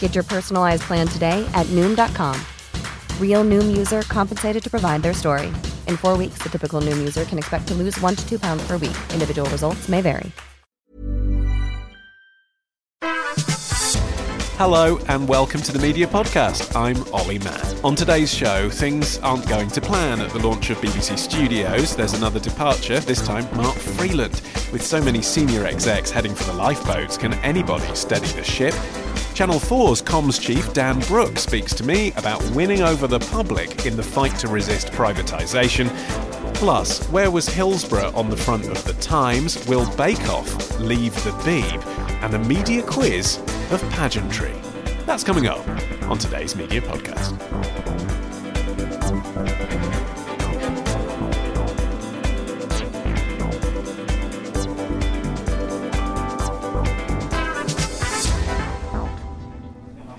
Get your personalized plan today at Noom.com. Real Noom user compensated to provide their story. In four weeks, the typical Noom user can expect to lose one to two pounds per week. Individual results may vary. Hello and welcome to the Media Podcast. I'm Olly Mann. On today's show, things aren't going to plan at the launch of BBC Studios. There's another departure, this time Mark Freeland. With so many senior execs heading for the lifeboats, can anybody steady the ship? Channel 4's comms chief Dan Brooke speaks to me about winning over the public in the fight to resist privatisation. Plus, where was Hillsborough on the front of the Times? Will Bake Off leave the Beeb? And a media quiz of pageantry. That's coming up on today's Media Podcast.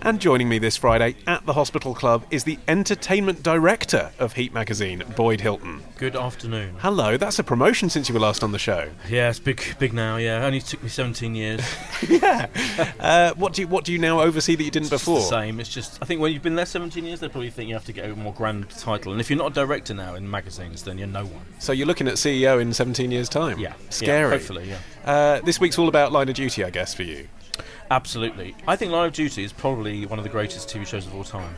And joining me this Friday at the Hospital Club is the entertainment director of Heat Magazine, Boyd Hilton. Good afternoon. Hello, that's a promotion since you were last on the show. Yeah, it's big, big now. Yeah, only took me 17 years. yeah. Uh, what do you What do you now oversee that you didn't It's before? the same. It's just I think when you've been there 17 years, they probably think you have to get a more grand title. And if you're not a director now in magazines, then you're no one. So you're looking at CEO in 17 years' time. Yeah, Scary. Yeah, hopefully, yeah. Uh, this week's all about Line of Duty, I guess, for you. Absolutely. I think Line of Duty is probably one of the greatest TV shows of all time.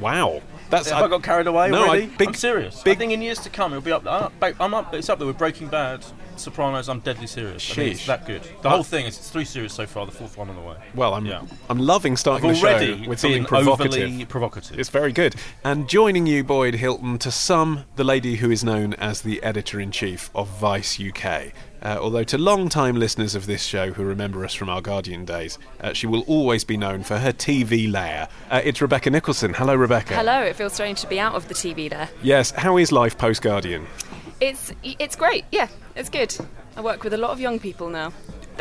Wow. That's Have I, got carried away no, already? I- big- I'm serious. big- I think in years to come, it'll be up, I'm up it's up there with Breaking Bad, Sopranos. I'm deadly serious. I think it's Sheesh. that good. The whole thing is it's three series so far. The fourth one on the way. Well, I'm Yeah. I'm loving starting the Already show with something being provocative. overly provocative. It's very good. And joining you, Boyd Hilton, to some, the lady who is known as the editor in chief of Vice UK. Uh, although to long-time listeners of this show who remember us from our Guardian days, uh, she will always be known for her TV layer. Uh, it's Rebecca Nicholson. Hello, Rebecca. Hello, it feels strange to be out of the TV there. Yes. How is life post Guardian? It's it's great, yeah, it's good. I work with a lot of young people now.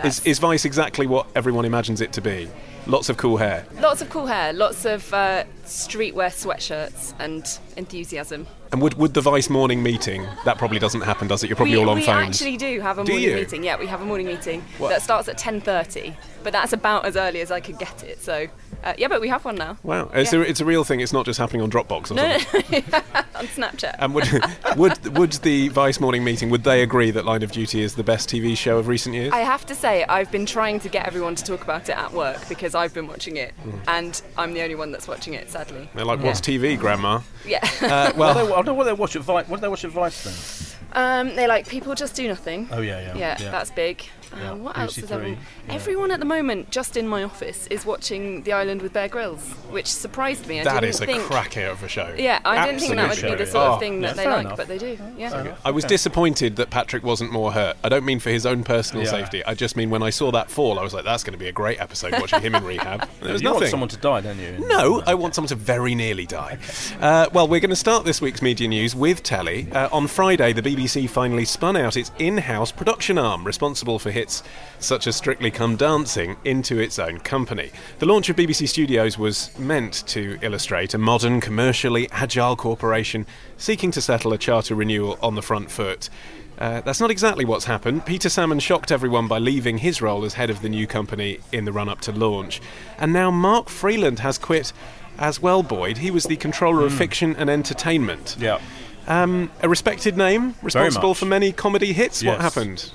Is, is Vice exactly what everyone imagines it to be? Lots of cool hair. lots of cool hair, lots of uh, streetwear sweatshirts, and enthusiasm. And would, would the Vice morning meeting, that probably doesn't happen, does it? You're probably we all on we phones. We actually do have a Do morning you? meeting. Yeah, we have a morning meeting What? that starts at 10:30, but that's about as early as I could get it. So, uh, yeah, but we have one now. Wow, it's, Yeah. a, it's a real thing. It's not just happening on Dropbox or No, something. on Snapchat. And would, would would the Vice morning meeting would they agree that Line of Duty is the best TV show of recent years? I have to say, I've been trying to get everyone to talk about it at work because I've been watching it, Mm. and I'm the only one that's watching it, sadly. They're like, what's TV, Grandma? Yeah. Uh, Well, well, I don't know what they watch at Vice. What do they watch at Vice then? Um, they like people just do nothing. Oh yeah, yeah. yeah, yeah. that's big. Uh, Yeah, what else is everyone? Yeah. Everyone at the moment, just in my office, is watching The Island with Bear Grylls, which surprised me. I that didn't is a think, cracker of a show. Yeah, I didn't think that would Absolute be the sort Oh, of thing that yeah, they fair like, enough. but they do. Yeah. I was disappointed that Patrick wasn't more hurt. I don't mean for his own personal Yeah. safety. I just mean when I saw that fall, I was like, that's going to be a great episode watching him in rehab. And there was you nothing. want someone to die, don't you? No, I want someone to very nearly die. Uh, well, we're going to start this week's media news with telly. Uh, on Friday, the BBC finally spun out its in house production arm, responsible for hits such as Strictly Come Dancing, into its own company. The launch of BBC Studios was meant to illustrate a modern, commercially agile corporation seeking to settle a charter renewal on the front foot. Uh, that's not exactly what's happened. Peter Salmon shocked everyone by leaving his role as head of the new company in the run up to launch. And now Mark Freeland has quit as well, Boyd. He was the controller of fiction and entertainment. Yeah. Um, a respected name, responsible for many comedy hits. What happened?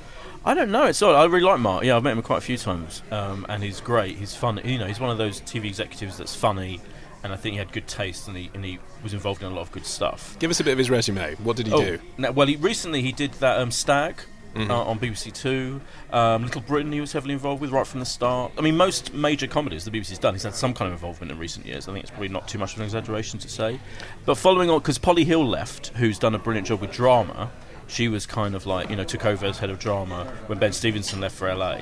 I don't know. It's odd. I really like Mark. Yeah, I've met him quite a few times, um, and he's great. He's funny. You know, he's one of those TV executives that's funny and I think he had good taste, and he and he was involved in a lot of good stuff. Give us a bit of his resume. What did he oh, do? Now, well, he recently he did that um, Stag. Mm-hmm. Uh, on BBC Two, um, Little Britain, he was heavily involved with right from the start. I mean, most major comedies the BBC's done, he's had some kind of involvement in recent years. I think it's probably not too much of an exaggeration to say. But following on, because Polly Hill left, who's done a brilliant job with drama, she was kind of like you know took over as head of drama when Ben Stevenson left for LA.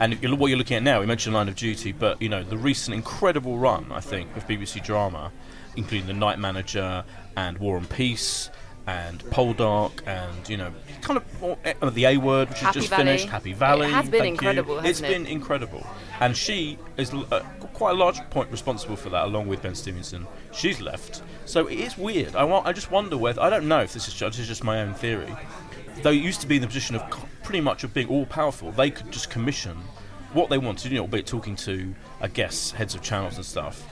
And you- what you're looking at now, we mentioned Line of Duty, but you know the recent incredible run, I think, of BBC drama, including The Night Manager and War and Peace and Poldark and you know kind of uh, the A Word, which Happy is just Valley. finished. Happy Valley. It has been thank you. incredible, It's hasn't it? been incredible, and she is uh, quite a large point responsible for that, along with Ben Stevenson. She's left, so it is weird. I want, I just wonder whether I don't know if this is just, this is just my own theory. Though it used to be in the position of pretty much of being all powerful, they could just commission what they wanted, you know, albeit talking to, I guess, heads of channels and stuff.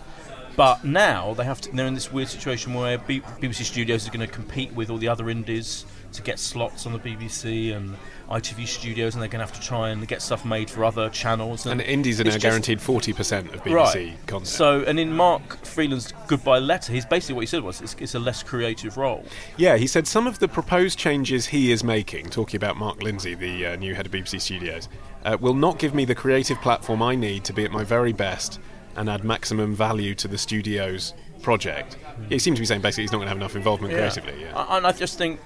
But now they have to. They're in this weird situation where B- BBC Studios are going to compete with all the other indies to get slots on the BBC and ITV Studios, and they're going to have to try and get stuff made for other channels. And indies are now guaranteed 40% of BBC right. content. So, and in Mark Freeland's goodbye letter, he's basically what he said was it's, it's a less creative role. Yeah, he said some of the proposed changes he is making, talking about Mark Linsey, the uh, new head of BBC Studios, uh, will not give me the creative platform I need to be at my very best and add maximum value to the studio's project. He seems to be saying basically he's not going to have enough involvement creatively. Yeah. And I just think,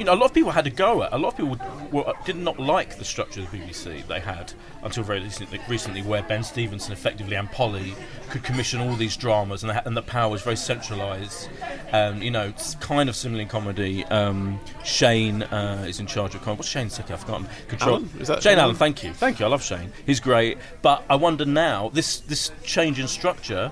you know, a lot of people had a go at. A lot of people were, did not like the structure of the BBC they had until very recently, recently where Ben Stevenson effectively and Polly could commission all these dramas, and the, and the power was very centralised. Um, you know, it's kind of similar in comedy. Um, Shane uh, is in charge of comedy. What's Shane's second? I've forgotten. Control. Allen? Is that Shane Allen? Allen? Thank you, thank you. I love Shane. He's great. But I wonder now this this change in structure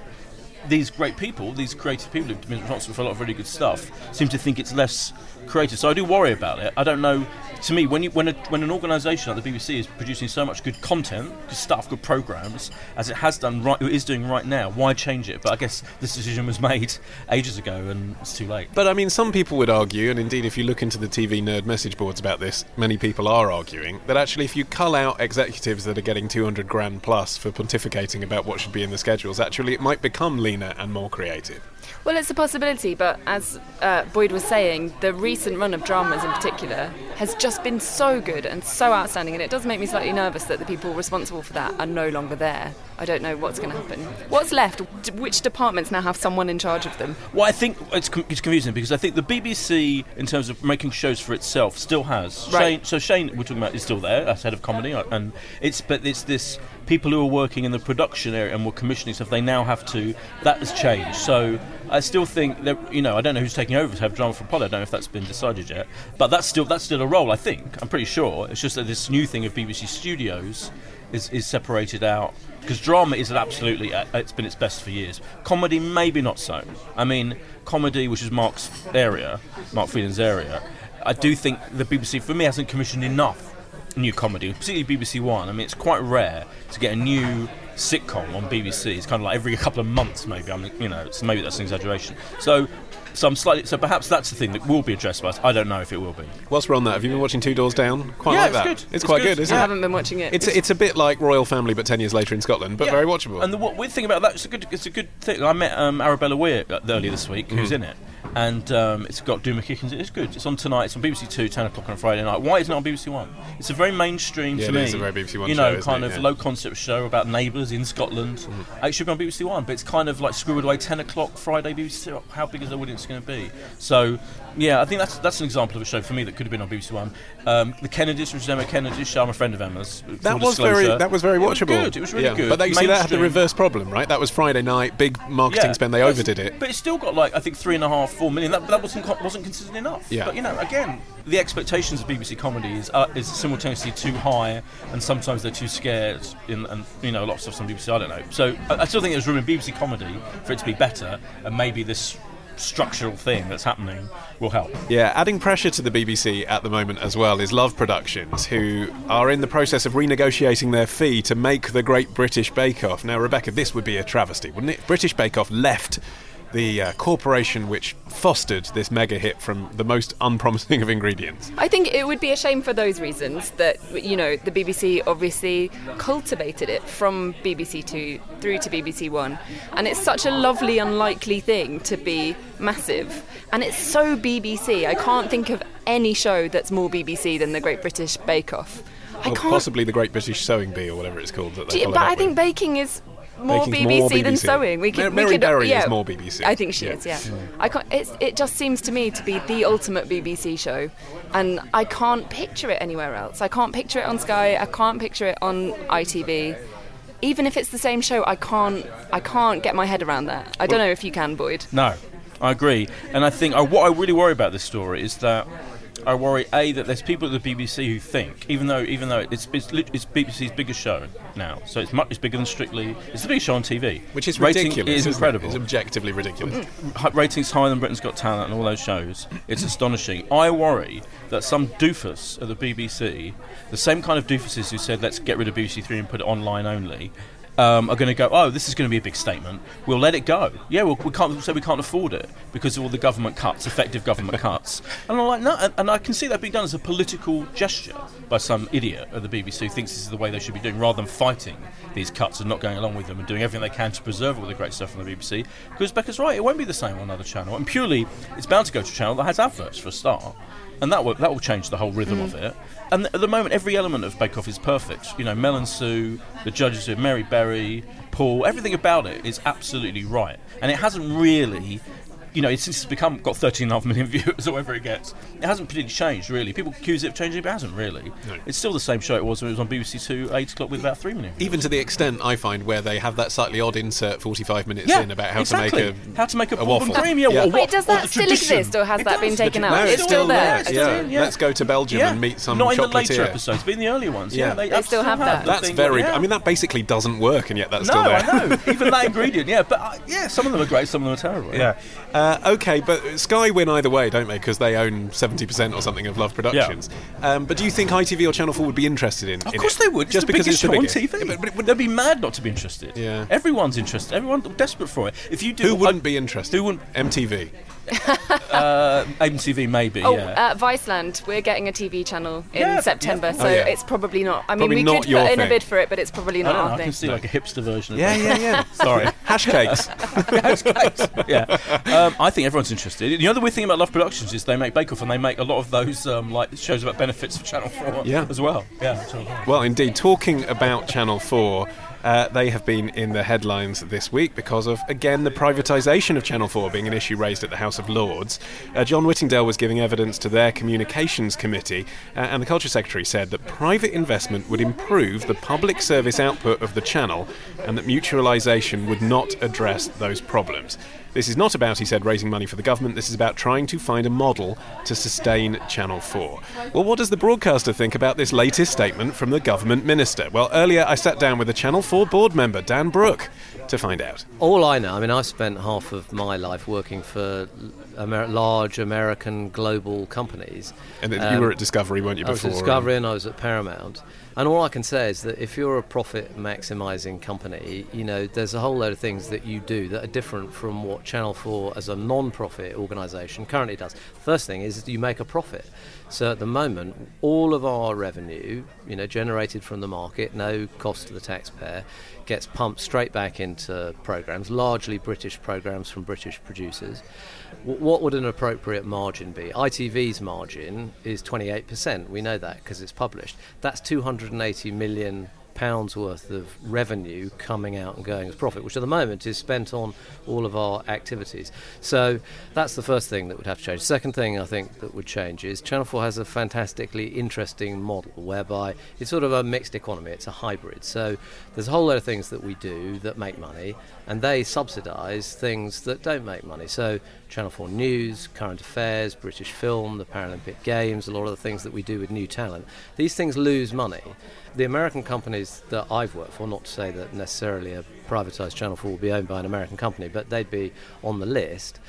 these great people, these creative people who've been responsible for a lot of really good stuff, seem to think it's less creative. So I do worry about it. I don't know. To me, when you, when a, when an organisation like the BBC is producing so much good content, good stuff, good programs, as it has done right, it is doing right now, why change it? But I guess this decision was made ages ago, and it's too late. But I mean, some people would argue, and indeed, if you look into the TV nerd message boards about this, many people are arguing that actually, if you cull out executives that are getting 200 grand plus for pontificating about what should be in the schedules, actually, it might become leaner and more creative. Well, it's a possibility, but as uh, Boyd was saying, the recent run of dramas in particular has just been so good and so outstanding, and it does make me slightly nervous that the people responsible for that are no longer there. I don't know what's going to happen. What's left? Which departments now have someone in charge of them? Well, I think it's, com- it's confusing because I think the BBC, in terms of making shows for itself, still has. Right. Shane, so Shane, we're talking about, is still there as head of comedy, and it's but it's this people who are working in the production area and were commissioning stuff. They now have to. That has changed. So I still think that you know I don't know who's taking over to have drama for Polly. I don't know if that's been decided yet, but that's still that's still a role. I think I'm pretty sure. It's just that this new thing of BBC Studios is is separated out because drama is absolutely it's been its best for years. Comedy maybe not so. I mean, comedy, which is Mark's area, Mark Freeland's area. I do think the BBC for me hasn't commissioned enough new comedy, particularly BBC One. I mean, it's quite rare to get a new sitcom on BBC. It's kind of like every couple of months, maybe. I mean, you know, so maybe that's an exaggeration. So, so I'm slightly. So perhaps that's the thing that will be addressed by us. I don't know if it will be. Whilst we're on that, have you been watching Two Doors Down? Quite Yeah, like it's that. good. It's, It's quite good. good, isn't I it? haven't been watching it. It's it's a bit like Royal Family, but ten years later in Scotland, but Yeah. very watchable. And the what weird thing about that, it's a good, it's a good thing. I met um, Arabella Weir uh, earlier this week, Mm-hmm. who's in it, and um, it's got Doon Mackichan. It's good. It's on tonight. It's on BBC Two, 10 o'clock on a Friday night. Why isn't it on BBC One? It's a very mainstream Yeah, to it me. is a very BBC One You know, show, kind of Yeah. Low concept show about neighbours in Scotland. Uh, It should be on BBC One, but it's kind of like squirreled away. 10 o'clock Friday BBC. Two. How big is the audience going to be? So, yeah, I think that's that's an example of a show for me that could have been on BBC One. Um, the Kennedys, which is Emma Kennedy's show. I'm a friend of Emma's. that was very that was very It was watchable. good. It was really Yeah. good. But you see, that had the reverse problem, right? That was Friday night, big marketing spend. They overdid it. But it's still got like I think three and a half, four million. That, that wasn't wasn't considered enough. Yeah. But you know, again, the expectations of BBC comedy is uh, is simultaneously too high, and sometimes they're too scared. In and you know, a lot of stuff's on BBC. I don't know. So I, I still think there's room in BBC comedy for it to be better, and maybe this structural thing that's happening will help. Yeah, adding pressure to the BBC at the moment as well is Love Productions, who are in the process of renegotiating their fee to make the Great British Bake Off. Now, Rebecca, this would be a travesty, wouldn't it? British Bake Off left the uh, corporation which fostered this mega hit from the most unpromising of ingredients. I think it would be a shame for those reasons that you know the BBC obviously cultivated it from BBC Two through to BBC One, and it's such a lovely, unlikely thing to be massive, and it's so BBC. I can't think of any show that's more BBC than the Great British Bake Off. I Or can't. possibly the Great British Sewing Bee or whatever it's called. That they you- but I think with. baking is more BBC, more than sewing. We could, we Mary could, Berry yeah, is more BBC. I think she Yeah. is. Yeah, I can't. It's, it just seems to me to be the ultimate BBC show, and I can't picture it anywhere else. I can't picture it on Sky. I can't picture it on ITV. Even if it's the same show, I can't. I can't get my head around that. I don't know if you can, Boyd. No, I agree, and I think uh, what I really worry about this story is that I worry a that there's people at the BBC who think, even though even though it's it's, it's BBC's biggest show now, so it's much it's bigger than Strictly. It's the biggest show on TV, Which is Rating ridiculous. Is isn't it? incredible. It's objectively ridiculous. Ratings higher than Britain's Got Talent and all those shows. It's astonishing. I worry that some doofus at the BBC, the same kind of doofuses who said let's get rid of BBC Three and put it online only, um, are going to go. Oh, this is going to be a big statement. We'll let it go. Yeah, well, we can't say we can't afford it because of all the government cuts, effective government cuts. And I'm like, no, and, and I can see that being done as a political gesture by some idiot at the BBC who thinks this is the way they should be doing, rather than fighting these cuts and not going along with them and doing everything they can to preserve all the great stuff on the BBC. Because Becca's right, it won't be the same on another channel. And purely, it's bound to go to a channel that has adverts for a start. And that will, that will change the whole rhythm of mm. it. And at the moment, every element of Bake Off is perfect. You know, Mel and Sue, the judges are Mary Berry, Paul, everything about it is absolutely right. And it hasn't really you know, since it's become got 13.5 million viewers or whatever it gets, it hasn't particularly changed really. People accuse it of changing, but it hasn't really. It's still the same show it was when it was on BBC Two, 8 o'clock with about 3 million viewers. Even to the extent I find where they have that slightly odd insert 45 minutes yeah, in about how exactly. to make a how to make a, a bourbon waffle. cream. Yeah, Yeah. Or Wait, does that still tradition. exist, or has It that does, been taken out? No, It's it's still there. It's It's yeah. still- yeah. Let's go to Belgium Yeah. and meet some Not in the later episodes, but in the early ones. Yeah. Yeah, They still have that. That's very. I mean, that basically doesn't work, and yet that's still there. No, I know. Even that ingredient, yeah. But uh, yeah, some of them are great, some of them are terrible. Yeah. Uh, okay, but Sky win either way, don't they? Because they own 70% or something of Love Productions. Um, but do you think ITV or Channel 4 would be interested in Of in course it? they would. Just the because it's the show on. TV. Yeah, but- but- They'd be mad not to be interested. Yeah. Everyone's interested. Everyone's desperate for it. If you do, Who wouldn't I- be interested? Who wouldn't? MTV. Uh, MTV maybe. Oh, yeah. uh, Viceland, we're getting a TV channel in Yeah, September, yeah. so Oh, yeah. it's probably not. I mean, Probably we not could put your in a bid for it, but it's probably not don't know. our I thing. can see like a hipster version. Of Yeah, that. yeah, yeah. Sorry. Hash cakes. yeah, um, I think everyone's interested. You know, the weird thing about Love Productions is they make Bake Off and they make a lot of those um, like shows about benefits for Channel Four Yeah. as well. Yeah, Well, indeed, talking about Channel 4, uh, they have been in the headlines this week because of, again, the privatisation of Channel 4 being an issue raised at the House of Lords. Uh, John Whittingdale was giving evidence to their Communications Committee, uh, and the Culture Secretary said that private investment would improve the public service output of the channel and that mutualisation would not address those problems. This is not about, he said, raising money for the government. This is about trying to find a model to sustain Channel 4. Well, what does the broadcaster think about this latest statement from the government minister? Well, earlier I sat down with a Channel 4 board member, Dan Brooke, to find out. All I know, I mean, I've spent half of my life working for Amer- large American global companies. And then you Um, were at Discovery, weren't you, before? I was at Discovery and I was at Paramount. And all I can say is that if you're a profit maximising company, you know, there's a whole load of things that you do that are different from what Channel 4 as a non profit organisation currently does. First thing is you make a profit. So at the moment, all of our revenue, you know, generated from the market, no cost to the taxpayer, gets pumped straight back into programs, largely British programs from British producers. W- what would an appropriate margin be? ITV's margin is 28%. We know that because it's published. That's 280 million pounds worth of revenue coming out and going as profit, which at the moment is spent on all of our activities. So that's the first thing that would have to change. Second thing I think that would change is Channel 4 has a fantastically interesting model whereby it's sort of a mixed economy, it's a hybrid. So there's a whole lot of things that we do that make money, and they subsidise things that don't make money. So Channel 4 News, current affairs, British film, the Paralympic Games, a lot of the things that we do with new talent, these things lose money. The American companies that I've worked for, not to say that necessarily a privatised Channel 4 will be owned by an American company, but they'd be on the list.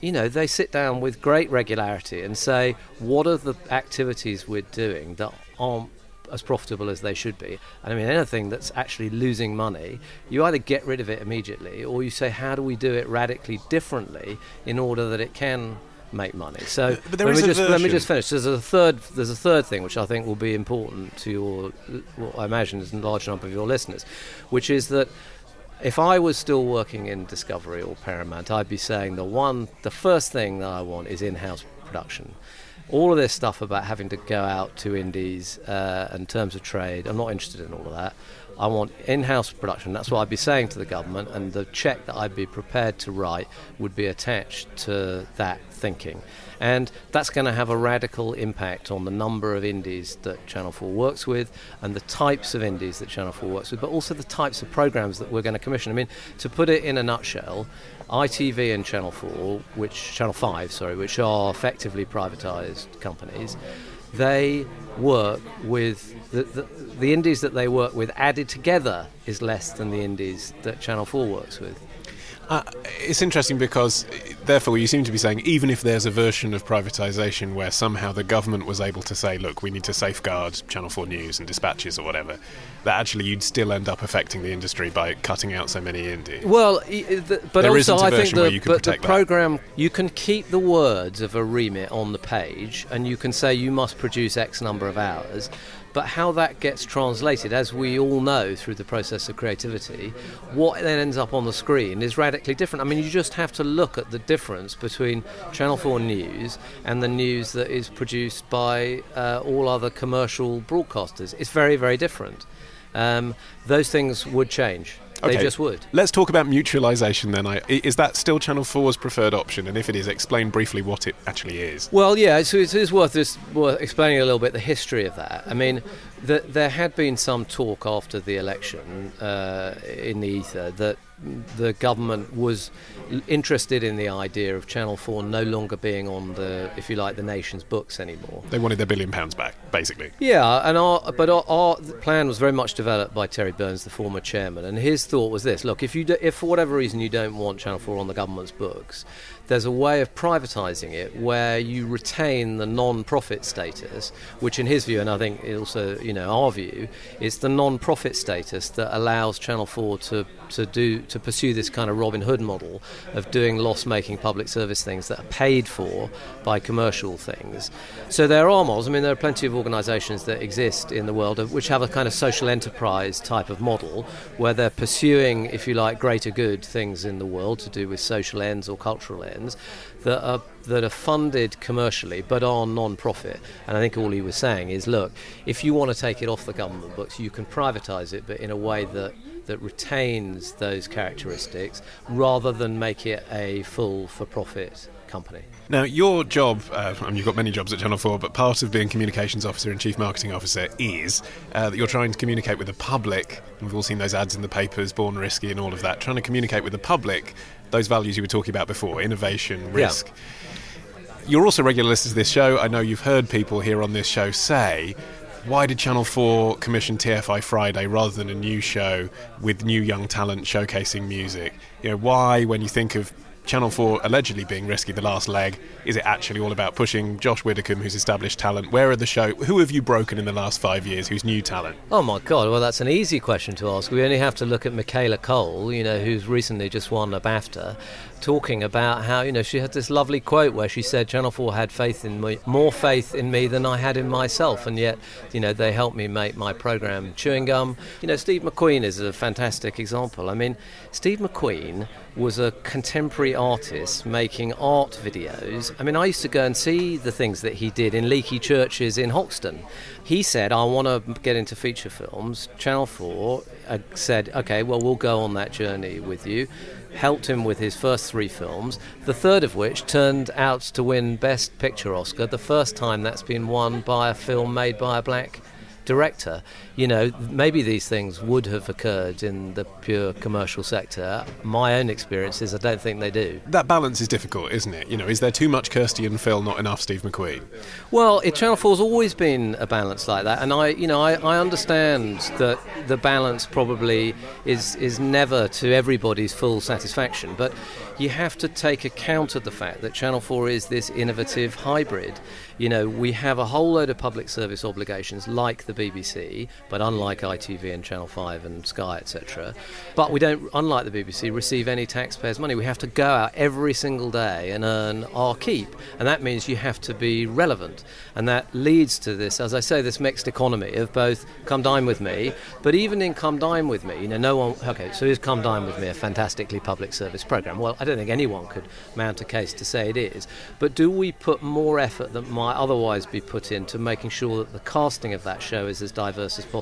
You know, they sit down with great regularity and say, what are the activities we're doing that aren't as profitable as they should be. And I mean, anything that's actually losing money, you either get rid of it immediately or you say, how do we do it radically differently in order that it can make money. So but there let, me just, let me just finish. There's a third. There's a third thing which I think will be important to your, what I imagine is a large number of your listeners, which is that if I was still working in Discovery or Paramount, I'd be saying the one, the first thing that I want is in-house production. All of this stuff about having to go out to indies uh, and terms of trade, I'm not interested in all of that. I want in-house production. That's what I'd be saying to the government, and the check that I'd be prepared to write would be attached to that thinking. And that's going to have a radical impact on the number of indies that Channel 4 works with and the types of indies that Channel 4 works with, but also the types of programs that we're going to commission. I mean, to put it in a nutshell, ITV and Channel 4, which Channel 5, sorry, which are effectively privatized companies, they work with the, the, the indies that they work with added together is less than the indies that Channel 4 works with. Uh, it's interesting because, therefore, you seem to be saying even if there's a version of privatisation where somehow the government was able to say, look, we need to safeguard Channel 4 News and dispatches or whatever, that actually you'd still end up affecting the industry by cutting out so many indies. Well, the, but There also I think the, but the protect that. program you can keep the words of a remit on the page, and you can say you must produce X number of hours. But how that gets translated, as we all know through the process of creativity, what then ends up on the screen is radically different. I mean, you just have to look at the difference between Channel 4 News and the news that is produced by uh, all other commercial broadcasters. It's very, very different. Um, those things would change. They just would. Let's talk about mutualisation then. I- is that still Channel 4's preferred option? And if it is, explain briefly what it actually is. Well, yeah, so it is worth this worth explaining a little bit the history of that. I mean, the, there had been some talk after the election uh, in the ether that the government was interested in the idea of Channel 4 no longer being on the, if you like, the nation's books anymore. They wanted their billion pounds back, basically. Yeah, and our but our, our plan was very much developed by Terry Burns, the former chairman, and his thought was this: look, if you do, if for whatever reason you don't want Channel Four on the government's books, there's a way of privatising it where you retain the non-profit status, which in his view, and I think also you know our view, is the non-profit status that allows Channel Four to to do to pursue this kind of Robin Hood model of doing loss-making public service things that are paid for by commercial things. So there are models. I mean, there are plenty of organisations that exist in the world of, which have a kind of social enterprise type of model where they're pursuing, if you like, greater good things in the world to do with social ends or cultural ends that are that are funded commercially but are non-profit. And I think all he was saying is, look, if you want to take it off the government books, you can privatise it, but in a way that that retains those characteristics rather than make it a full for-profit company. Now, your job, uh, I mean, you've got many jobs at Channel 4, but part of being communications officer and chief marketing officer is uh, that you're trying to communicate with the public. We've all seen those ads in the papers, Born Risky and all of that, trying to communicate with the public those values you were talking about before innovation, risk. You're also regular listeners to this show. I know you've heard people here on this show say, why did Channel 4 commission TFI Friday rather than a new show with new young talent showcasing music? You know, why, when you think of Channel 4 allegedly being risky the last leg, is it actually all about pushing Josh Widdicombe, who's established talent? Where are the show? Who have you broken in the last five years who's new talent? Oh my God! Well, that's an easy question to ask. We only have to look at Michaela Coel, you know, who's recently just won a BAFTA, talking about how you know she had this lovely quote where she said Channel Four had faith in me, more faith in me than I had in myself, and yet you know they helped me make my program Chewing Gum. You know, Steve McQueen is a fantastic example. I mean, Steve McQueen was a contemporary artist making art videos. I mean, I used to go and see the things that he did in leaky churches in Hoxton. He said, I want to get into feature films. Channel 4 uh, said, okay, well, we'll go on that journey with you. Helped him with his first three films, the third of which turned out to win Best Picture Oscar, the first time that's been won by a film made by a black director. You know, maybe these things would have occurred in the pure commercial sector. My own experience is I don't think they do. That balance is difficult, isn't it? You know, is there too much Kirsty and Phil, not enough Steve McQueen? Well, it, Channel 4's always been a balance like that, and I, you know, I, I understand that the balance probably is is never to everybody's full satisfaction, but you have to take account of the fact that Channel 4 is this innovative hybrid. You know, we have a whole load of public service obligations like the BBC, but unlike ITV and Channel 5 and Sky, etc. But we don't, unlike the BBC, receive any taxpayers' money. We have to go out every single day and earn our keep. And that means you have to be relevant. And that leads to this, as I say, this mixed economy of both come dine with me, but even in come dine with me, you know, no one, okay, so is come dine with me a fantastically public service programme? Well, I don't think anyone could mount a case to say it is. But do we put more effort than might otherwise be put into making sure that the casting of that show is as diverse as possible?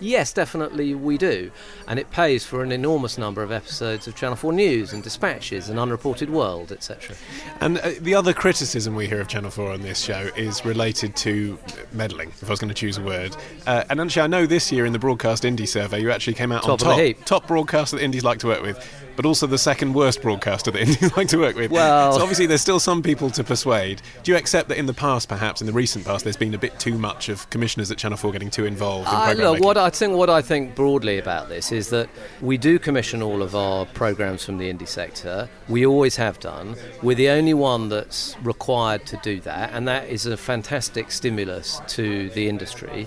Yes, definitely we do. And it pays for an enormous number of episodes of Channel 4 News and Dispatches and Unreported World, etc. And uh, the other criticism we hear of Channel 4 on this show is related to meddling, if I was going to choose a word. Uh, and actually, I know this year in the Broadcast Indie survey, you actually came out Top on top, top broadcaster that Indies like to work with, but also the second worst broadcaster that Indies like to work with. Well- so obviously, there's still some people to persuade. Do you accept that in the past, perhaps in the recent past, there's been a bit too much of commissioners at Channel 4 getting too involved in Uh, look, what I think, what I think broadly about this is that we do commission all of our programs from the indie sector. We always have done. We're the only one that's required to do that, and that is a fantastic stimulus to the industry.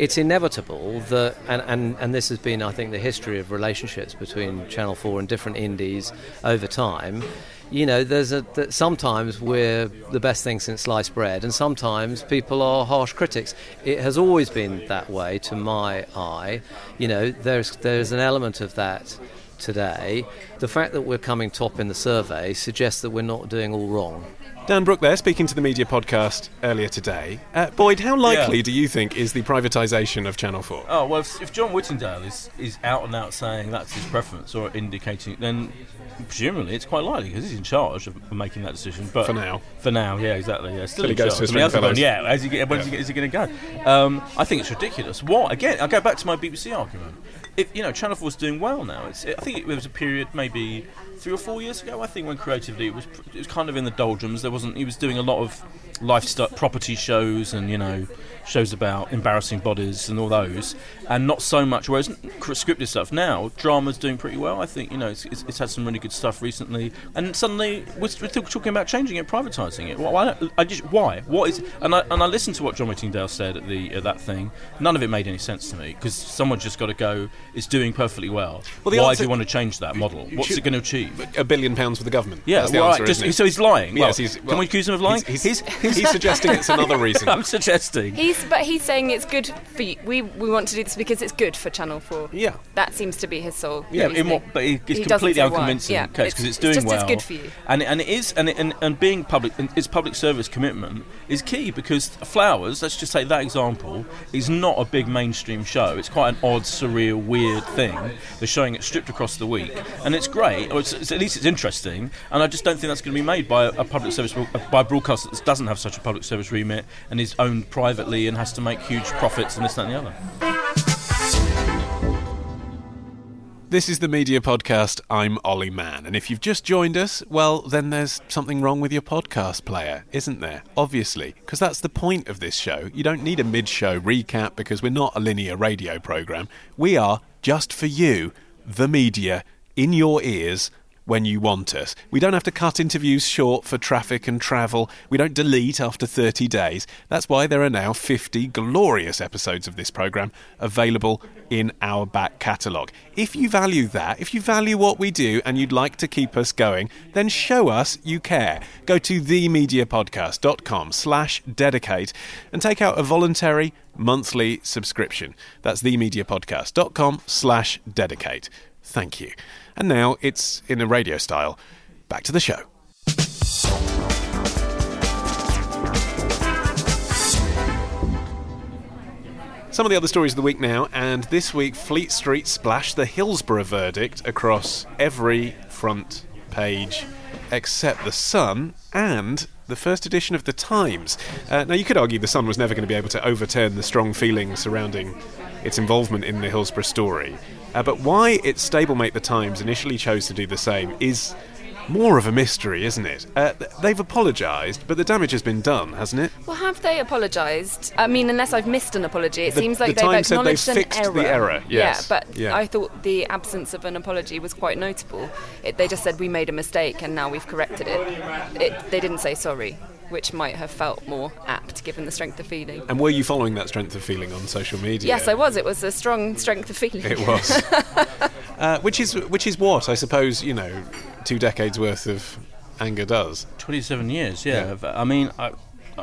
It's inevitable that, and, and, and this has been, I think, the history of relationships between Channel 4 and different indies over time. You know, there's a that sometimes we're the best thing since sliced bread, and sometimes people are harsh critics. It has always been that way, to my eye. You know, there's there's an element of that today. The fact that we're coming top in the survey suggests that we're not doing all wrong. Dan Brooke there, speaking to the media podcast earlier today. Uh, Boyd, how likely Yeah. do you think is the privatisation of Channel 4? Oh well, if, if John Whittingdale is, is out and out saying that's his preference or indicating, then presumably it's quite likely because he's in charge of, making that decision. But For now. for now, yeah, exactly. Yeah, still Till he in goes charge. to I mean, Stringfellows. that's the one, yeah, as he get, when's he, is he going to go? Um, I think it's ridiculous. What again? I go back to my BBC argument. If you know, Channel 4's doing well now. It's, I think it was a period maybe three or four years ago. I think when creatively it was it was kind of in the doldrums. There wasn't. He was doing a lot of lifestyle property shows and you know shows about embarrassing bodies and all those, and not so much. Whereas cr- scripted stuff now, drama's doing pretty well. I think you know it's, it's, it's had some really good stuff recently, and suddenly we're, we're talking about changing it, privatising it. Why? I, just why? What is? And I and I listened to what John Whittingdale said at the at that thing. None of it made any sense to me because someone's just got to go. It's doing perfectly well. Well, why answer- do you want to change that model? What's Should- it going to achieve? A billion pounds for the government. Yeah, That's the well, answer, right, just, so he's lying. Yes, Well, can we accuse him of lying? He's, he's, he's suggesting it's another reason. I'm suggesting. He's, but he's saying it's good for you. We, we want to do this because it's good for Channel 4. Yeah. That seems to be his sole. Yeah, in what, but it- it's He completely unconvincing Yeah, case because it's- it's, doing just, well. It's good for you. and and it is, and, it, and and being public, and its public service commitment is key because Flowers, let's just take that example, is not a big mainstream show. It's quite an odd, surreal, weird thing. They're showing it stripped across the week, and it's great. Or it's, it's- at least it's interesting. And I just don't think that's going to be made by a, a public service by a broadcaster that doesn't have such a public service remit and is owned privately and has to make huge profits and this, that, and the other. This is the Media Podcast. I'm Olly Mann. And if you've just joined us, well, then there's something wrong with your podcast player, isn't there? Obviously, because that's the point of this show. You don't need a mid show recap because we're not a linear radio programme. We are, just for you, the media in your ears when you want us. We don't have to cut interviews short for traffic and travel. We don't delete after 30 days. That's why there are now 50 glorious episodes of this programme available in our back catalogue. If you value that, if you value what we do and you'd like to keep us going, then show us you care. Go to themediapodcast.com slash dedicate and take out a voluntary monthly subscription. That's themediapodcast.com slash dedicate. Thank you. And now it's in a radio style. Back to the show. Some of the other stories of the week now, and this week Fleet Street splashed the Hillsborough verdict across every front page except The Sun and the first edition of The Times. Uh, now, you could argue The Sun was never going to be able to overturn the strong feelings surrounding its involvement in the Hillsborough story, uh, but why its stablemate The Times initially chose to do the same is more of a mystery, isn't it? Uh, they've apologised, but the damage has been done, hasn't it? Well, have they apologised? I mean, unless I've missed an apology, it The- seems like the they've Times said they've acknowledged an fixed error. the error, yes. Yeah, but Yeah. I thought the absence of an apology was quite notable. It, they just said we made a mistake and now we've corrected it. it they didn't say sorry. Which might have felt more apt given the strength of feeling. And were you following that strength of feeling on social media? Yes, I was. It was a strong strength of feeling. It was. uh, which is which is what I suppose you know, two decades worth of anger does. 27 years, yeah. I mean, I,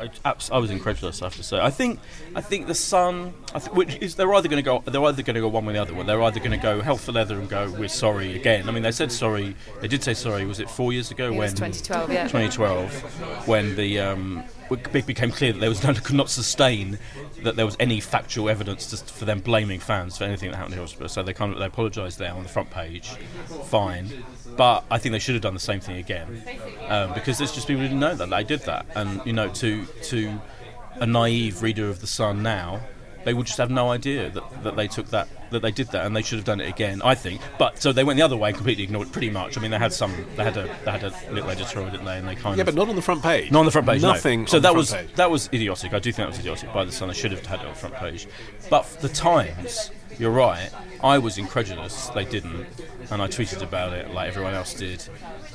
I, abs- I was incredulous. I have to say. I think, I think the Sun, I th- which is they're either going to go, they're either going to go one way or the other. Well, they're either going to go hell for leather and go, we're sorry again. I mean, they said sorry. They did say sorry. Was it four years ago It when 2012, yeah. 2012, when the um, it became clear that there was could not sustain that there was any factual evidence to, for them blaming fans for anything that happened to Hillsborough. So they kind of they apologised there on the front page, fine. But I think they should have done the same thing again um, because there's just people who didn't know that they did that, and you know, to to a naive reader of the Sun now, they would just have no idea that, that they took that that they did that and they should have done it again I think but so they went the other way and completely ignored it pretty much I mean they had some they had a they had a little editorial didn't they and they kind Yeah, of but not on the front page. not on the front page. no. Nothing. So on that was page. that was idiotic. I do think that was idiotic by the Sun. They should have had it on the front page. But the Times, you're right. I was incredulous. They didn't, and I tweeted about it like everyone else did.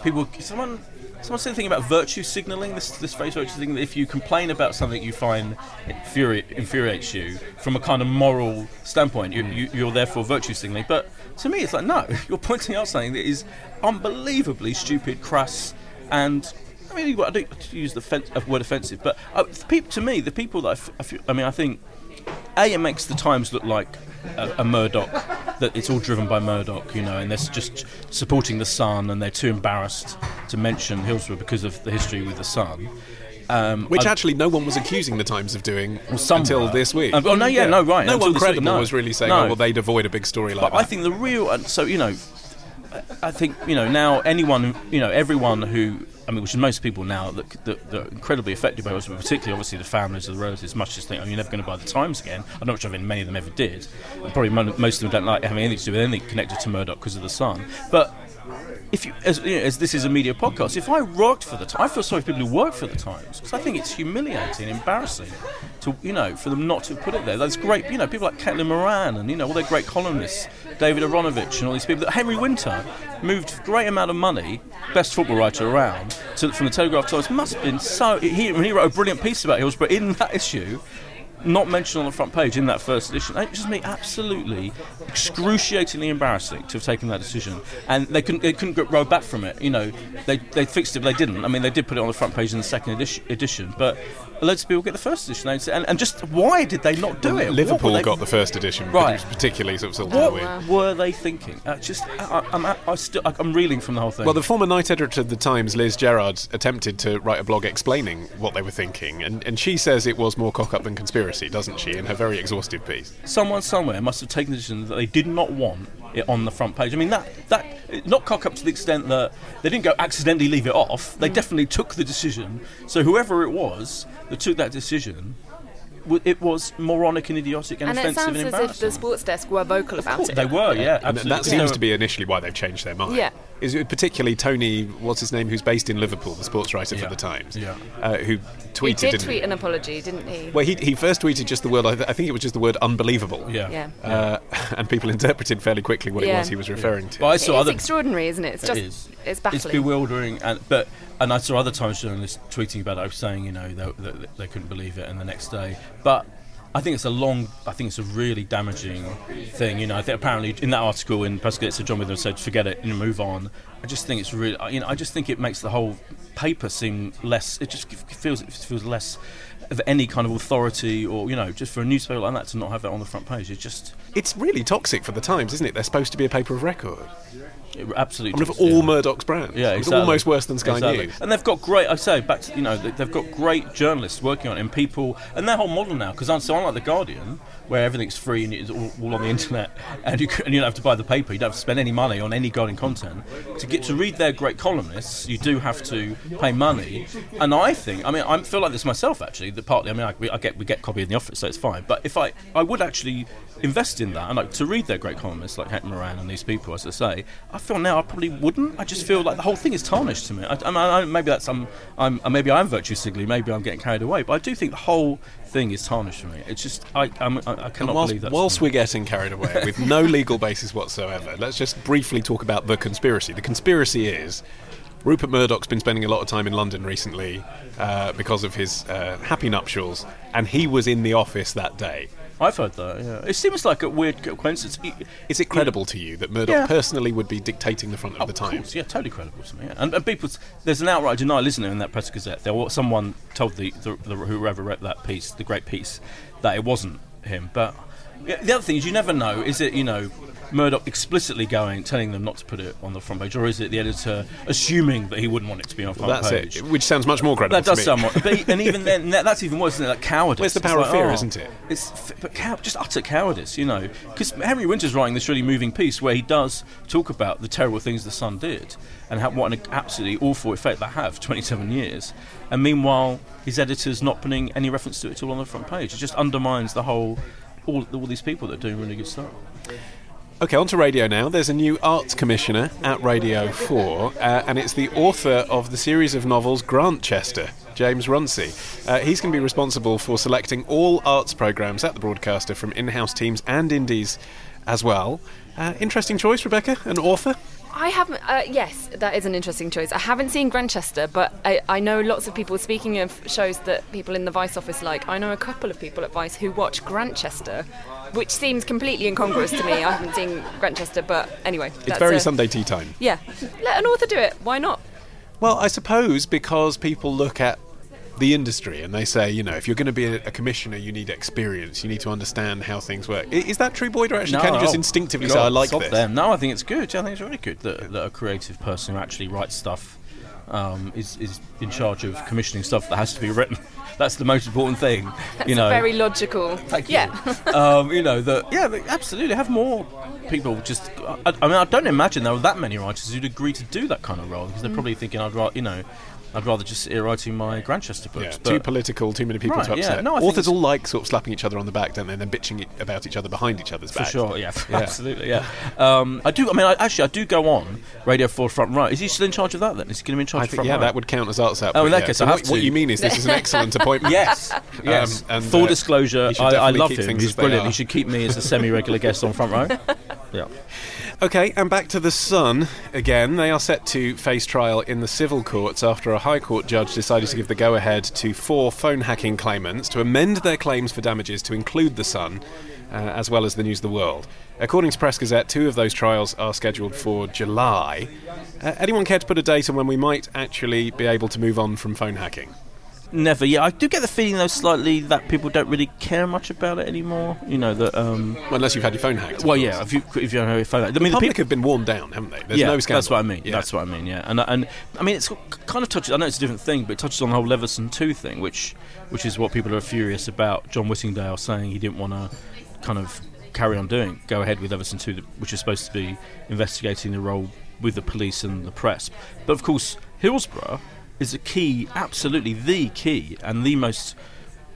People, someone. Someone said the thing about virtue signalling. This this phrase virtue signalling. If you complain about something you find infuri- infuriates you from a kind of moral standpoint, you, you, you're therefore virtue signalling. But to me, it's like no, you're pointing out something that is unbelievably stupid, crass, and I mean, I don't use the uh, word offensive, but uh, the peop- to me, the people that I, f- I, feel, I mean, I think a it makes the Times look like a, a Murdoch that it's all driven by Murdoch, you know, and they're just supporting the Sun, and they're too embarrassed to mention Hillsborough because of the history with the Sun. Um, Which I- actually no one was accusing the Times of doing some until this week. Um, oh, no, yeah, no, right, No one week, credible no. was really saying, No. oh, well, they'd avoid a big story like But that. I think the real, so you know, I think you know now anyone, you know, everyone who, I mean, which is most people now that, that, that are incredibly affected by it, particularly obviously the families of the relatives, much as think, oh, you're never going to buy the Times again. I'm not sure if many of them ever did. And probably most of them don't like having anything to do with anything connected to Murdoch because of the Sun. But if you, as, you know, as this is a media podcast, if I worked for the Times, I feel sorry for people who work for the Times because I think it's humiliating, embarrassing to you know for them not to put it there. That's great, you know, people like Caitlin Moran and you know all their great columnists, David Aaronovitch and all these people. That Henry Winter moved a great amount of money, best football writer around, to, from the Telegraph Times. Must have been so. He, he wrote a brilliant piece about Hillsborough in that issue not mentioned on the front page in that first edition. It just made absolutely excruciatingly embarrassing to have taken that decision, and they couldn't they couldn't row back from it. You know, they they fixed it, but they didn't. I mean, they did put it on the front page in the second edition, edition but a loads of people get the first edition, and, and just why did they not do it? Liverpool got the first edition, Right. it was particularly sort of What were they thinking? Uh, just, I, I, I'm, I still, I'm reeling from the whole thing. Well, the former night editor of the Times, Liz Gerard, attempted to write a blog explaining what they were thinking, and, and she says it was more cock up than conspiracy, doesn't she, in her very exhaustive piece? someone somewhere must have taken the decision that they did not want it on the front page. I mean, that that not cock up to the extent that they didn't go accidentally leave it off. They mm. definitely took the decision. So whoever it was that took that decision, it was moronic and idiotic and, And it offensive sounds and as if the sports desk were vocal Of about course, it. they were, yeah, And absolutely. that seems were- to be initially why they've changed their mind. Yeah. Is particularly Tony, what's his name, who's based in Liverpool, the sports writer Yeah. for the Times, Yeah. uh, who tweeted, did didn't tweet an apology, didn't he? Well, he, he first tweeted just the word, I, th- I think it was just the word unbelievable. Yeah. yeah. Uh, and people interpreted fairly quickly what it was he was referring to. But I saw is other. extraordinary, isn't it? It's just, is. it's baffling. It's bewildering, and but and I saw other Times journalists tweeting about it, saying you know they, they, they couldn't believe it, and the next day, but. I think it's a long. I think it's a really damaging thing. You know, I think apparently in that article in Press Sir John Witherow said, "Forget it, and move on." I just think it's really. You know, I just think it makes the whole paper seem less. It just feels it feels less of any kind of authority, or you know, just for a newspaper like that to not have that on the front page. It just it's really toxic for the Times, isn't it? They're supposed to be a paper of record. It absolutely. I mean, of all yeah. Murdoch's brands. Yeah, it's almost worse than Sky Exactly. News. And they've got great. I say back to you know they- they've got great journalists working on it and people and their whole model now because I'm so unlike the Guardian where everything's free and it's all, all on the internet and you and you don't have to buy the paper, you don't have to spend any money on any Guardian content. To get to read their great columnists, you do have to pay money. And I think I mean I feel like this myself actually. That partly I mean I, we, I get we get copy in the office so it's fine. But if I I would actually invest in that and like to read their great columnists like Hank Moran and these people as I say, I feel now I probably wouldn't. I just feel like the whole thing is tarnished to me. I, I I, maybe that's I'm, I'm uh, maybe I'm virtue signaling, maybe I'm getting carried away, but I do think the whole thing is tarnished for me. It's just I I'm, I, I cannot whilst, believe that. whilst we're getting carried away with no legal basis whatsoever, let's just briefly talk about the conspiracy. The conspiracy is Rupert Murdoch's been spending a lot of time in London recently uh, because of his uh, happy nuptials, and he was in the office that day. I've heard that. Yeah, it seems like a weird coincidence. Is it credible to you that Murdoch Yeah. personally would be dictating the front of Oh, the Times? course, yeah, totally credible to me. Yeah. And, and people, there's an outright denial, isn't there, in that press gazette? There, was someone told the, the, the whoever wrote that piece, the great piece, that it wasn't him. But yeah, the other thing is, you never know. Is it you know Murdoch explicitly going, telling them not to put it on the front page, or is it the editor assuming that he wouldn't want it to be on the front That's page? it. Which sounds much more credible. That does to me. sound more, but, and even then, that's even worse than like cowardice. Well, it's the It's power of like, fear, oh, isn't it? It's but cow- just utter cowardice, you know. Because Henry Winter's writing this really moving piece where he does talk about the terrible things the Sun did and how, what an absolutely awful effect that had for 27 years. And meanwhile, his editor's not putting any reference to it at all on the front page. It just undermines the whole. All, all these people that are doing really good stuff. Okay, on to radio now. There's a new arts commissioner at Radio 4, uh, and it's the author of the series of novels Grantchester, James Runcie. Uh, he's going to be responsible for selecting all arts programmes at the broadcaster from in house teams and indies as well. Uh, interesting choice, Rebecca, an author. I haven't. Uh, yes, that is an interesting choice. I haven't seen Grantchester, but I, I know lots of people. Speaking of shows that people in the Vice office like, I know a couple of people at Vice who watch Grantchester, which seems completely incongruous to me. I haven't seen Grantchester, but anyway, It's that's very a- Sunday tea time. Yeah, let an author do it. Why not? Well, I suppose because people look at the industry and they say, you know, if you're going to be a, a commissioner, you need experience, you need to understand how things work. I- Is that true, Boyd, or actually can you just instinctively God, say, I like this? Them. No, I think it's good. I think it's really good that, that a creative person who actually writes stuff um, is, is in charge of commissioning stuff that has to be written. That's the most important thing. That's you know, very logical. Thank you. yeah. um, you know that. Yeah, they absolutely. Have more people just. I, I mean, I don't imagine there are that many writers who'd agree to do that kind of role because they're Mm. probably thinking, I'd rather, you know, I'd rather just sit here writing my Grantchester books. Yeah, too political, too many people Right, to yeah. upset. No, I Authors all like sort of slapping each other on the back, don't they, and then bitching about each other behind each other's For sure, yeah, Yeah. absolutely, yeah. Um, I do. I mean, I, actually, I do go on Radio Four Front Row. Is he still in charge of that? Then is he going to be in charge I of think, Front yeah, Row? that would count as arts output. Oh, in that yeah. case, so I have what, what you mean is this is an excellent appointment. Yes, yes. Um, and, Full uh, disclosure, I, I love him. He's brilliant. He should keep me as a semi-regular guest on Front Row. Yeah. Okay, and back to the Sun again. They are set to face trial in the civil courts after a High Court judge decided to give the go ahead to four phone hacking claimants to amend their claims for damages to include the Sun. Uh, as well as the News of the World. According to Press Gazette, two of those trials are scheduled for July. Uh, anyone care to put a date on when we might actually be able to move on from phone hacking? Never. Yeah, I do get the feeling though slightly that people don't really care much about it anymore. You know that. Um, Well, unless you've had your phone hacked. well, course. yeah. If you if you don't know if I, I mean The the public people, have been worn down, haven't they? There's yeah, no scandal. that's what I mean. Yeah. That's what I mean. Yeah, and and I mean it's kind of touches. I know it's a different thing, but it touches on the whole Leveson two thing, which which is what people are furious about. John Whittingdale saying he didn't want to kind of carry on doing, go ahead with Leveson two, which is supposed to be investigating the role with the police and the press. But of course, Hillsborough is a key, absolutely the key, and the most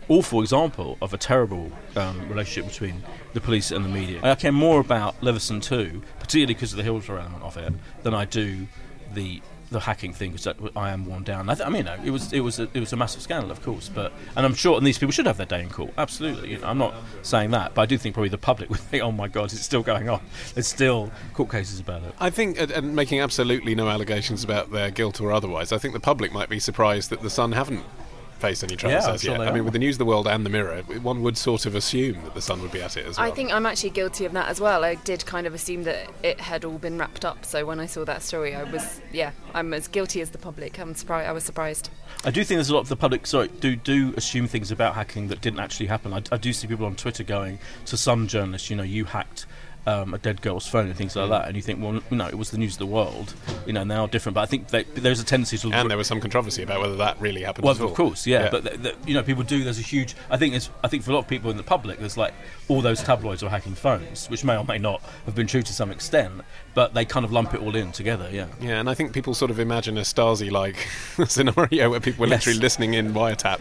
awful example of a terrible um, relationship between the police and the media. I care more about Leveson 2, particularly because of the Hillsborough element of it, than I do the the hacking thing because I am worn down. I, th- I mean, you know, it was it was a, it was a massive scandal, of course, but and I'm sure and these people should have their day in court. Absolutely, you know, I'm not saying that, but I do think probably the public would think, oh my god, it's still going on. There's still court cases about it. I think, and- and making absolutely no allegations about their guilt or otherwise, I think the public might be surprised that the Sun haven't faced any trials Yeah, I'm as yet. I mean, with the News of the World and the Mirror, one would sort of assume that the Sun would be at it as well. I think I'm actually guilty of that as well. I did kind of assume that it had all been wrapped up. So when I saw that story, I was, yeah, I'm as guilty as the public. I'm surprised. I was surprised. I do think there's a lot of the public, sorry, do do assume things about hacking that didn't actually happen. I, I do see people on Twitter going to some journalists, you know, you hacked um, a dead girl's phone and things like that, and you think, well, no, it was the news of the world, you know, now different. But I think that there's a tendency to and there was some controversy about whether that really happened. well, of course, yeah, but th- th- you know, people do. There's a huge. I think it's. I think for a lot of people in the public, there's like all those tabloids are hacking phones, which may or may not have been true to some extent, but they kind of lump it all in together. Yeah. Yeah, and I think people sort of imagine a Stasi-like scenario where people were Yes. literally listening in wiretap,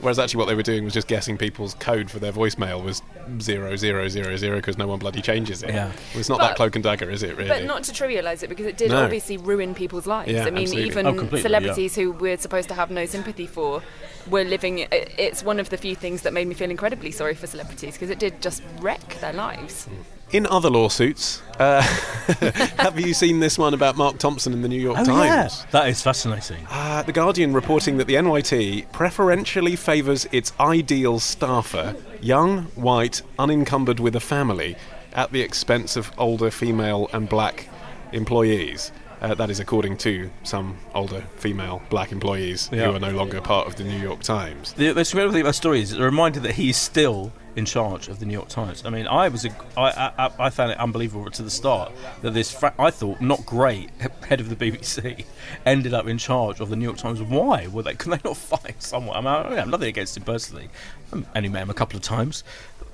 whereas actually what they were doing was just guessing people's code for their voicemail was zero zero zero zero because no one bloody changes it? Yeah. Well, it's not But- that cloak and dagger, is it? Really? But not to trivialise it because it did No. obviously ruin people's lives. Yeah, I mean, absolutely. even Oh, completely, celebrities who we're supposed to have no sympathy for were living. It's one of the few things that made me feel incredibly sorry for celebrities because it did just wreck their lives. Hmm. In other lawsuits, uh, have you seen this one about Mark Thompson in the New York Oh, Times? yeah. That is fascinating. Uh, the Guardian reporting that the NYT preferentially favours its ideal staffer, young, white, unencumbered with a family, at the expense of older female and black employees. Uh, that is according to some older female black employees Yeah. who are no longer part of the New York Times. The, the incredible thing about the story is it's a reminder that he is still in charge of the New York Times. I mean, I was a, I, I, I found it unbelievable to the start that this fra- I thought not great head of the BBC ended up in charge of the New York Times. Why were they? Can they not find someone? I mean, I have nothing against him personally. I only met him a couple of times.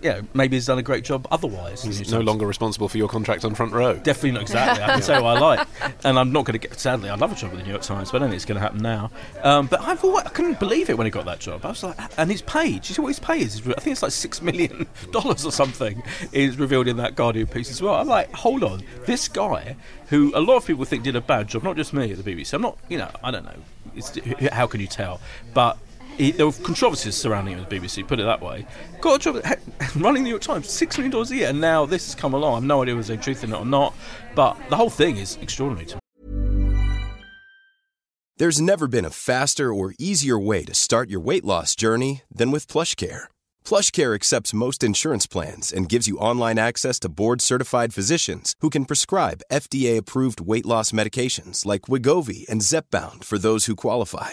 Yeah, maybe he's done a great job otherwise. He's no longer responsible for your contract on front row. Definitely not exactly. I can say what I like, and I'm not going to get. Sadly, I'd love a job with the New York Times, but I don't think it's going to happen now. Um, but I've always, I couldn't believe it when he got that job. I was like, and his pay. Do you see what his pay is? I think it's like six million dollars or something. Is revealed in that Guardian piece as well. I'm like, hold on, this guy who a lot of people think did a bad job, not just me at the BBC. I'm not, you know, I don't know. It's, how can you tell? But he, there were controversies surrounding him at the BBC, put it that way. Got a job running the New York Times, six million dollars a year, and now this has come along. I've no idea whether there's truth in it or not, but the whole thing is extraordinary to me. There's never been a faster or easier way to start your weight loss journey than with PlushCare. PlushCare accepts most insurance plans and gives you online access to board-certified physicians who can prescribe FDA-approved weight loss medications like Wegovy and Zepbound for those who qualify.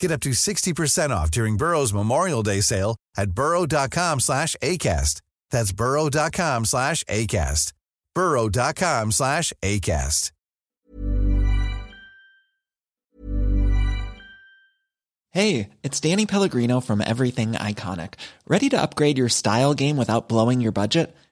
Get up to 60% off during Burrow's Memorial Day sale at burrow.com slash ACAST. That's burrow.com slash ACAST. burrow.com slash ACAST. Hey, it's Danny Pellegrino from Everything Iconic. Ready to upgrade your style game without blowing your budget?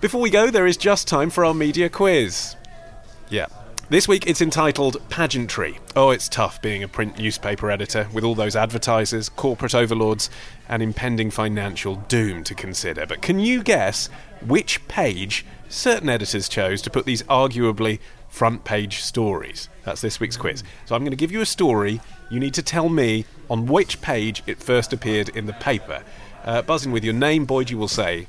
Before we go, there is just time for our media quiz. Yeah. This week it's entitled Pageantry. Oh, it's tough being a print newspaper editor with all those advertisers, corporate overlords, and impending financial doom to consider. But can you guess which page certain editors chose to put these arguably front page stories? That's this week's quiz. So I'm going to give you a story. You need to tell me on which page it first appeared in the paper. Uh, buzzing with your name, Boyd, you will say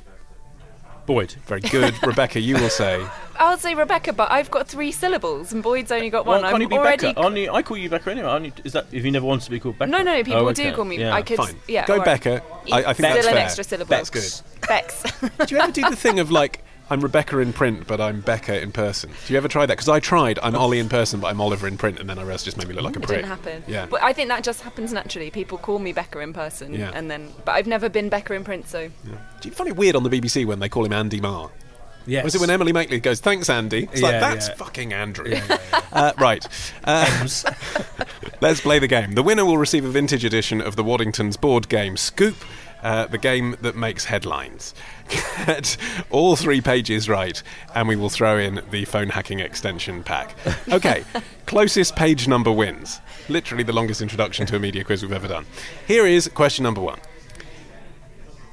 Boyd. Very good. Rebecca, you will say. I'll say Rebecca, but I've got three syllables and Boyd's only got one. Well, can't I'm you be already. Becca? Aren't you- I call you Becca anyway. Aren't you, is that if you never wanted to be called Becca? No, no, people Oh, do call me. Yeah. I could. Fine. Yeah. Go all right. Becca. I, I think Still that's an fair. extra syllable. That's good. Bex. Do you ever do the thing of like, I'm Rebecca in print, but I'm Becca in person? Do you ever try that? Because I tried. I'm Olly in person, but I'm Oliver in print, and then I realized just made me look like a It didn't happen. Yeah. But I think that just happens naturally. People call me Becca in person, Yeah. and then. But I've never been Becca in print, so. Do you find it weird on the BBC when they call him Andy Marr? Yes. Was it when Emily Makeley goes, "Thanks, Andy"? It's like Yeah, that's yeah. fucking Andrew. Yeah, yeah, yeah. Uh, right. Uh, let's play the game. The winner will receive a vintage edition of the Waddington's board game Scoop, uh, the game that makes headlines. Get all three pages right, and we will throw in the phone hacking extension pack. Okay, closest page number wins. Literally the longest introduction to a media quiz we've ever done. Here is question number one.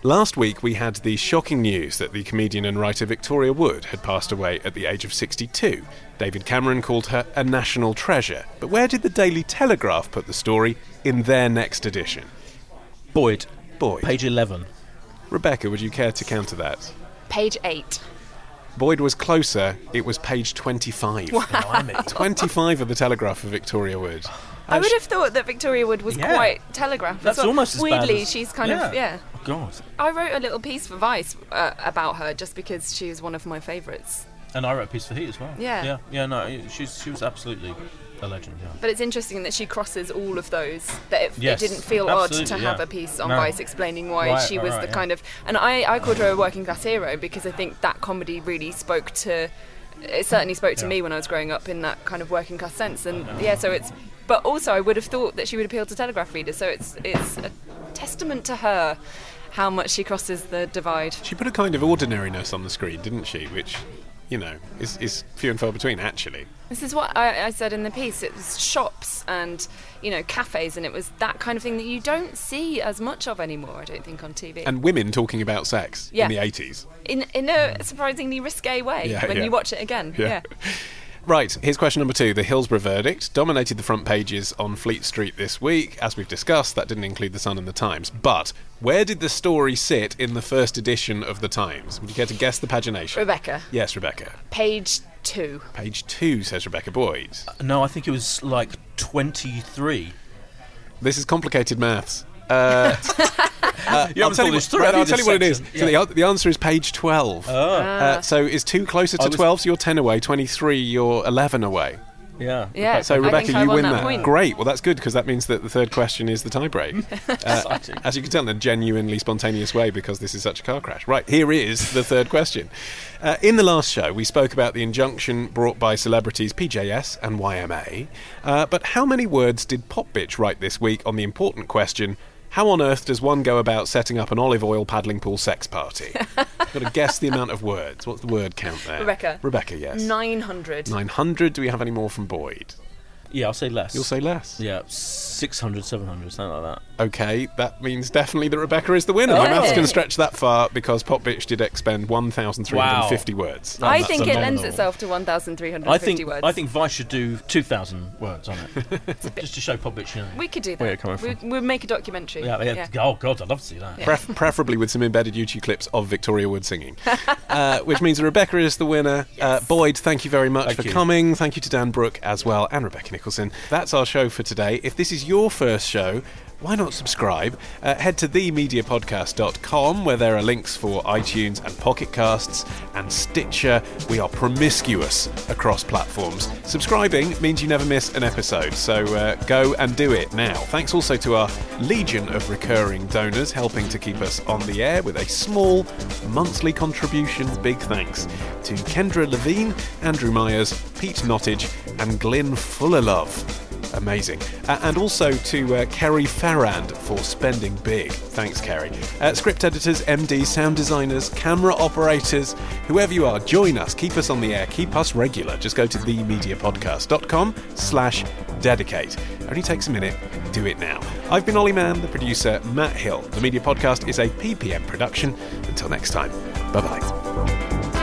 Last week, we had the shocking news that the comedian and writer Victoria Wood had passed away at the age of 62. David Cameron called her a national treasure. But where did the Daily Telegraph put the story in their next edition? Boyd. Boyd. Page 11. Rebecca, would you care to counter that? Page eight. Boyd was closer. It was page 25. Blimey. 25 of the Telegraph for Victoria Wood. I would have thought that Victoria Wood was Yeah. quite telegraphed. That's as well. almost as bad Weirdly, as- she's kind Yeah. of yeah. Oh, God. I wrote a little piece for Vice uh, about her just because she was one of my favourites. And I wrote a piece for Heat as well. Yeah. Yeah, yeah, no, she's, she was absolutely a legend, yeah. But it's interesting that she crosses all of those. That it, Yes, it didn't feel odd to absolutely, have a piece on No. Vice explaining why Right, she was right, the yeah. kind of. And I, I called her a working class hero because I think that comedy really spoke to. It certainly spoke to Yeah. me when I was growing up in that kind of working class sense, and yeah, so it's. But also, I would have thought that she would appeal to Telegraph readers, so it's it's a testament to her how much she crosses the divide. She put a kind of ordinariness on the screen, didn't she? Which, you know, is, is few and far between, actually. This is what I, I said in the piece. It was shops and you know cafes, and it was that kind of thing that you don't see as much of anymore. I don't think on TV. And women talking about sex Yeah. in the 80s. in in a surprisingly risque way Yeah, when yeah. you watch it again. Yeah. Yeah. Right, here's question number two. The Hillsborough verdict dominated the front pages on Fleet Street this week. As we've discussed, that didn't include The Sun and The Times. But where did the story sit in the first edition of The Times? Would you care to guess the pagination? Rebecca, Yes, Rebecca. page two. Page two, says Rebecca Boyd. No, I think it was like 23. This is complicated maths. Uh, uh, You I'll tell you, this through, right, I'll tell you what it is. this is. section? So the, the answer is page 12. Uh, so is 2 closer to was- 12, so you're 10 away. 23, you're 11 away. Yeah. Yeah. So Rebecca, you win that that. point. Great. Well, that's good because that means that the third question is the tiebreak. Uh, as you can tell, in a genuinely spontaneous way because this is such a car crash. Right, here is the third question. Uh, in the last show, we spoke about the injunction brought by celebrities PJS and YMA. Uh, but how many words did Popbitch write this week on the important question? How on earth does one go about setting up an olive oil paddling pool sex party? Got to guess the amount of words. What's the word count there? Rebecca. Rebecca, yes. Nine hundred. 900. Do we have any more from Boyd? Yeah, I'll say less. You'll say less. Yeah, 600, 700, something like that. Okay, that means definitely that Rebecca is the winner. My Oh. maths can stretch that far because Popbitch did expend 1,350 words. I that's think it lends itself to one thousand three hundred I fifty think words. I think Vice should do 2,000 words on it. just to show Popbitch, you know. we could do Where that. you're coming We, we'll make a documentary. Yeah, yeah. Oh, God, I'd love to see that. Pref- preferably with some embedded YouTube clips of Victoria Wood singing. uh, which means Rebecca is the winner. Uh, Boyd, thank you very much Thank for you. coming. Thank you to Dan Brooke as well and Rebecca That's our show for today. If this is your first show, why not subscribe? Uh, head to themediapodcast.com where there are links for iTunes and Pocket Casts and Stitcher. We are promiscuous across platforms. Subscribing means you never miss an episode, so uh, go and do it now. Thanks also to our legion of recurring donors helping to keep us on the air with a small monthly contribution. Big thanks to Kendra Levine, Andrew Myers, Pete Nottage, and Glyn Fullerlove. Amazing. Uh, and also to uh, Kerry Ferrand for spending big. Thanks, Kerry. Uh, script editors, MD, sound designers, camera operators, whoever you are, join us. Keep us on the air. Keep us regular. Just go to themediapodcast.com slash dedicate. Only takes a minute. Do it now. I've been Olly Mann, the producer, Matt Hill. The Media Podcast is a PPM production. Until next time, bye-bye.